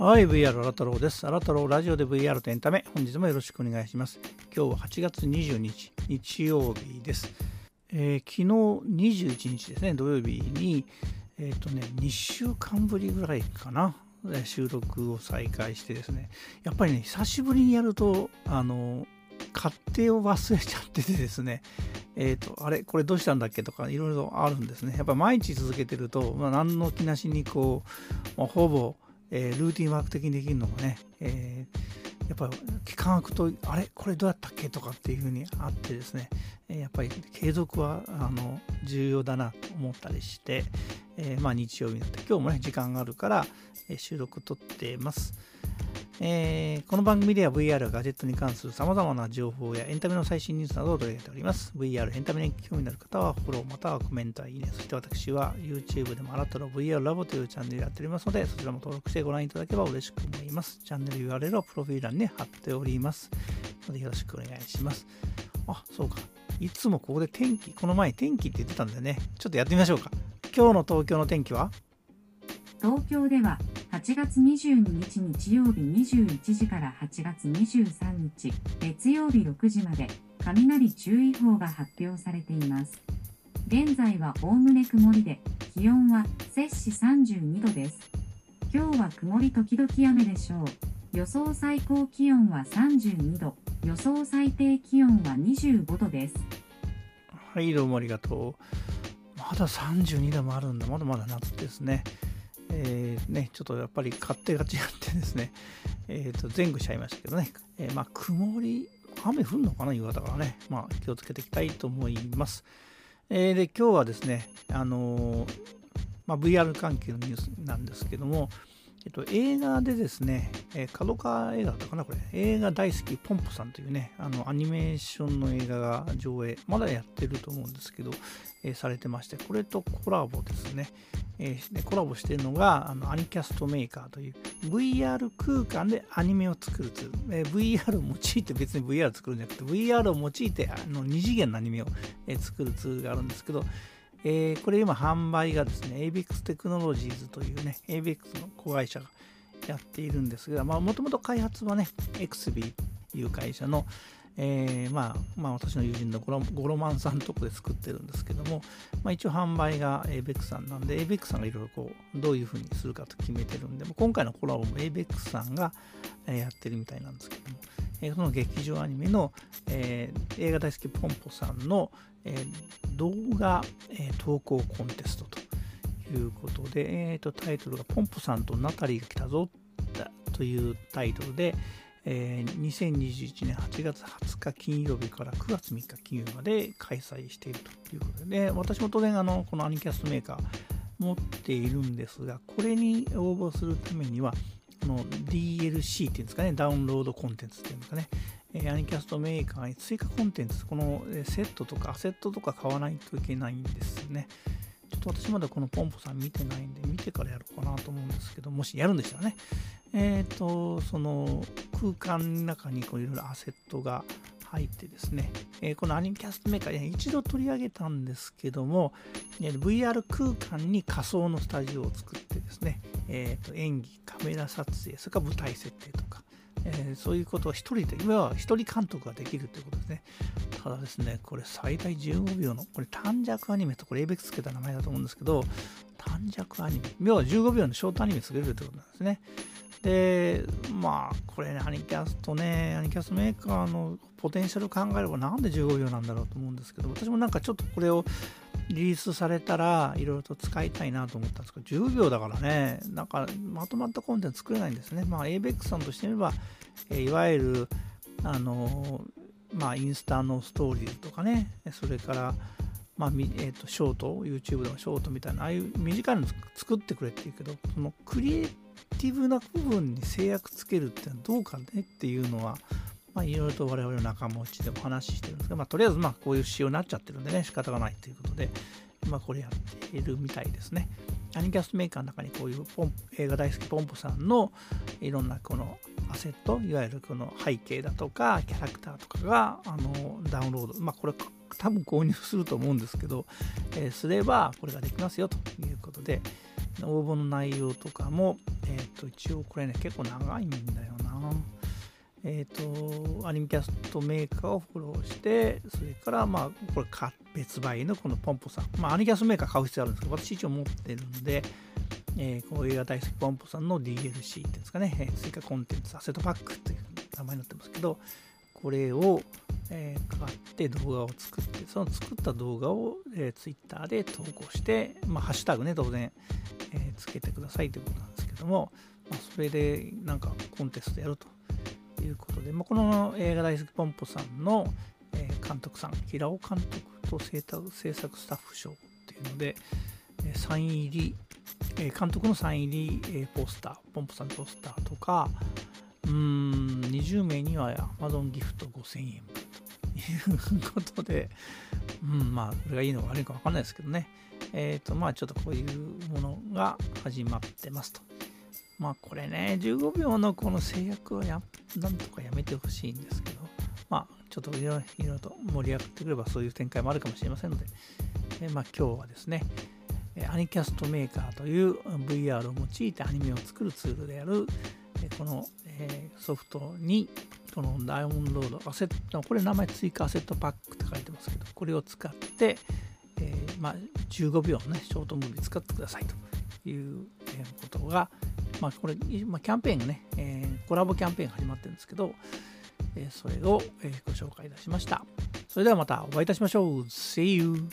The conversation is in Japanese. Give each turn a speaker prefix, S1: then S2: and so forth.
S1: はい VR 荒太郎です。荒太郎ラジオで VR とエンタメ。本日もよろしくお願いします。今日は8月20日日曜日です、えー、昨日21日ですね。土曜日にえっ、ー、とね2週間ぶりぐらいかな。収録を再開してですね。やっぱりね久しぶりにやるとあの勝手を忘れちゃっててですね。えっ、ー、とあれこれどうしたんだっけとかいろいろあるんですね。やっぱ毎日続けてると、まあ、何の気なしにこう、まあ、ほぼえー、ルーティンワーク的にできるのもね、えー、やっぱ期間空くとあれこれどうやったっけとかっていうふうにあってですね、えやっぱり継続はあの重要だなと思ったりして、えー、まあ、日曜日になって今日もね時間があるから、え収録撮ってます。えー、この番組では VR ガジェットに関する様々な情報やエンタメの最新ニュースなどを取り上げております。VR エンタメに興味のある方はフォローまたはコメントやいいね。そして私は YouTube でもあなたの VR ラボというチャンネルやっておりますので、そちらも登録してご覧いただければ嬉しく思います。チャンネル URL をプロフィール欄に貼っております。のでよろしくお願いします。あ、そうか。いつもここで天気、この前天気って言ってたんだよね。ちょっとやってみましょうか。今日の東京の天気は？
S2: 東京では8月22日日曜日21時から8月23日月曜日6時まで雷注意報が発表されています。現在はおおむね曇りで気温は摂氏32度です。今日は曇り時々雨でしょう。予想最高気温は32度、予想最低気温は25度です。
S1: はい、どうもありがとう。まだ32度もあるんだ。まだまだ夏ですね。えー、ね、ちょっとやっぱり勝手が違ってですね、えー、と前後しちゃいましたけどね、えー、まあ、曇り、雨降るのかな、夕方からね、まあ、気をつけていきたいと思います。えー、で、今日はですね、あのまあ、VR 関係のニュースなんですけども、えっと、映画でですね、えー、角川映画だったかな、これ、映画大好きポンポさんというね、あのアニメーションの映画が上映、まだやってると思うんですけど、えー、されてまして、これとコラボですね、えー、コラボしてるのがあのアニキャストメーカーという VR 空間でアニメを作るツール、えー、VR を用いて別に VR を作るんじゃなくて VR を用いてあの2次元のアニメを、えー、作るツールがあるんですけど、えー、これ今販売がですね ABEX テクノロジーズというね ABEX の子会社がやっているんですがもともと開発はね XB という会社の、えー、まあ、まあ、私の友人のゴロゴロマンさんとこで作ってるんですけども、まあ、一応販売が ABEX さんなんで ABEX さんがいろいろこうどういうふうにするかと決めてるんで今回のコラボも ABEX さんがやってるみたいなんですけども、えー、その劇場アニメの、えー、映画大好きポンポさんの、えー、動画、え投稿コンテストということで、えーと、タイトルがポンポさんとナタリーが来たぞというタイトルで、え、2021年8月20日金曜日から9月3日金曜日まで開催しているということで、私も当然あのこのアニキャストメーカー持っているんですが、これに応募するためには、の DLC っていうんですかね、ダウンロードコンテンツっていうんですかね、アニキャストメーカーに追加コンテンツ、このセットとかアセットとか買わないといけないんですね。っと私まだこのポンポさん見てないんで、見てからやろうかなと思うんですけど、もしやるんでしたらね。えっ、ー、と、その空間の中にこういろいろアセットが入ってですね、えー、このアニメキャストメーカー、一度取り上げたんですけども、VR 空間に仮想のスタジオを作ってですね、えー、と演技、カメラ撮影、それから舞台設定とか、えー、そういうことを一人で、今は一人監督ができるということですね。ただですね、これ最大15秒の、これ短尺アニメとこれ ABEX つけた名前だと思うんですけど、短尺アニメ、要は15秒のショートアニメ作れるということなんですね。で、まあ、これね、アニキャストね、アニキャストメーカーのポテンシャル考えればなんで15秒なんだろうと思うんですけど、私もなんかちょっとこれをリリースされたらいろいろと使いたいなと思ったんですけど、10秒だからね、なんかまとまったコンテンツ作れないんですね。まあ、ABEX さんとしてみれば、えいわゆる、あの、まあ、インスタのストーリーとかね、それから、まあえーと、ショート、YouTube でもショートみたいな、ああいう短いの作ってくれって言うけど、そのクリエイティブな部分に制約つけるってのはどうかねっていうのは、まあ、いろいろと我々の仲間内でも話してるんですが、まあ、とりあえずまあこういう仕様になっちゃってるんでね、仕方がないということで、まあ、これやっているみたいですね。アニキャストメーカーの中にこういうポン映画大好きポンポさんのいろんなこのアセット、いわゆるこの背景だとかキャラクターとかがあのダウンロード、まあ、これ多分購入すると思うんですけど、えー、すればこれができますよということで、応募の内容とかも、えっ、と、一応これね、結構長いんだよな。えっ、と、アニメキャストメーカーをフォローして、それから、まあ、これ別売のこのポンポさん。まあ、アニキャストメーカー買う必要あるんですけど、私一応持ってるんで、えー、こう映画大好きポンポさんの DLC っていうんですかね、えー、追加コンテンツ、アセットパックという名前になってますけど、これを、えー、買って動画を作って、その作った動画を、えー、Twitter で投稿して、まあ、ハッシュタグね、当然、えー、つけてくださいということなんですけども、まあ、それでなんかコンテストやるということで、まあ、この映画大好きポンポさんの、えー、監督さん、平尾監督と制作スタッフ賞っていうので、サイン入り、監督のサイン入り、ポスター、ポンポさんポスターとか、うーん、20名には Amazon ギフト5000円ということで、うん、まあ、これがいいのか悪いのか分かんないですけどね。えっ、ー、と、まあ、ちょっとこういうものが始まってますと。まあ、これね、15秒のこの制約はや、なんとかやめてほしいんですけど、まあ、ちょっといろいろと盛り上がってくればそういう展開もあるかもしれませんので、えまあ、今日はですね、アニキャストメーカーという VR を用いてアニメを作るツールである、このソフトにこのダウンロードアセットこれ名前追加アセットパックって書いてますけどこれを使って、え、ま、15秒のねショートムービー使ってくださいということが、ま、これ、ま、キャンペーンがね、え、コラボキャンペーンが始まってるんですけど、えそれを、えご紹介いたしました。それではまたお会いいたしましょう。See you!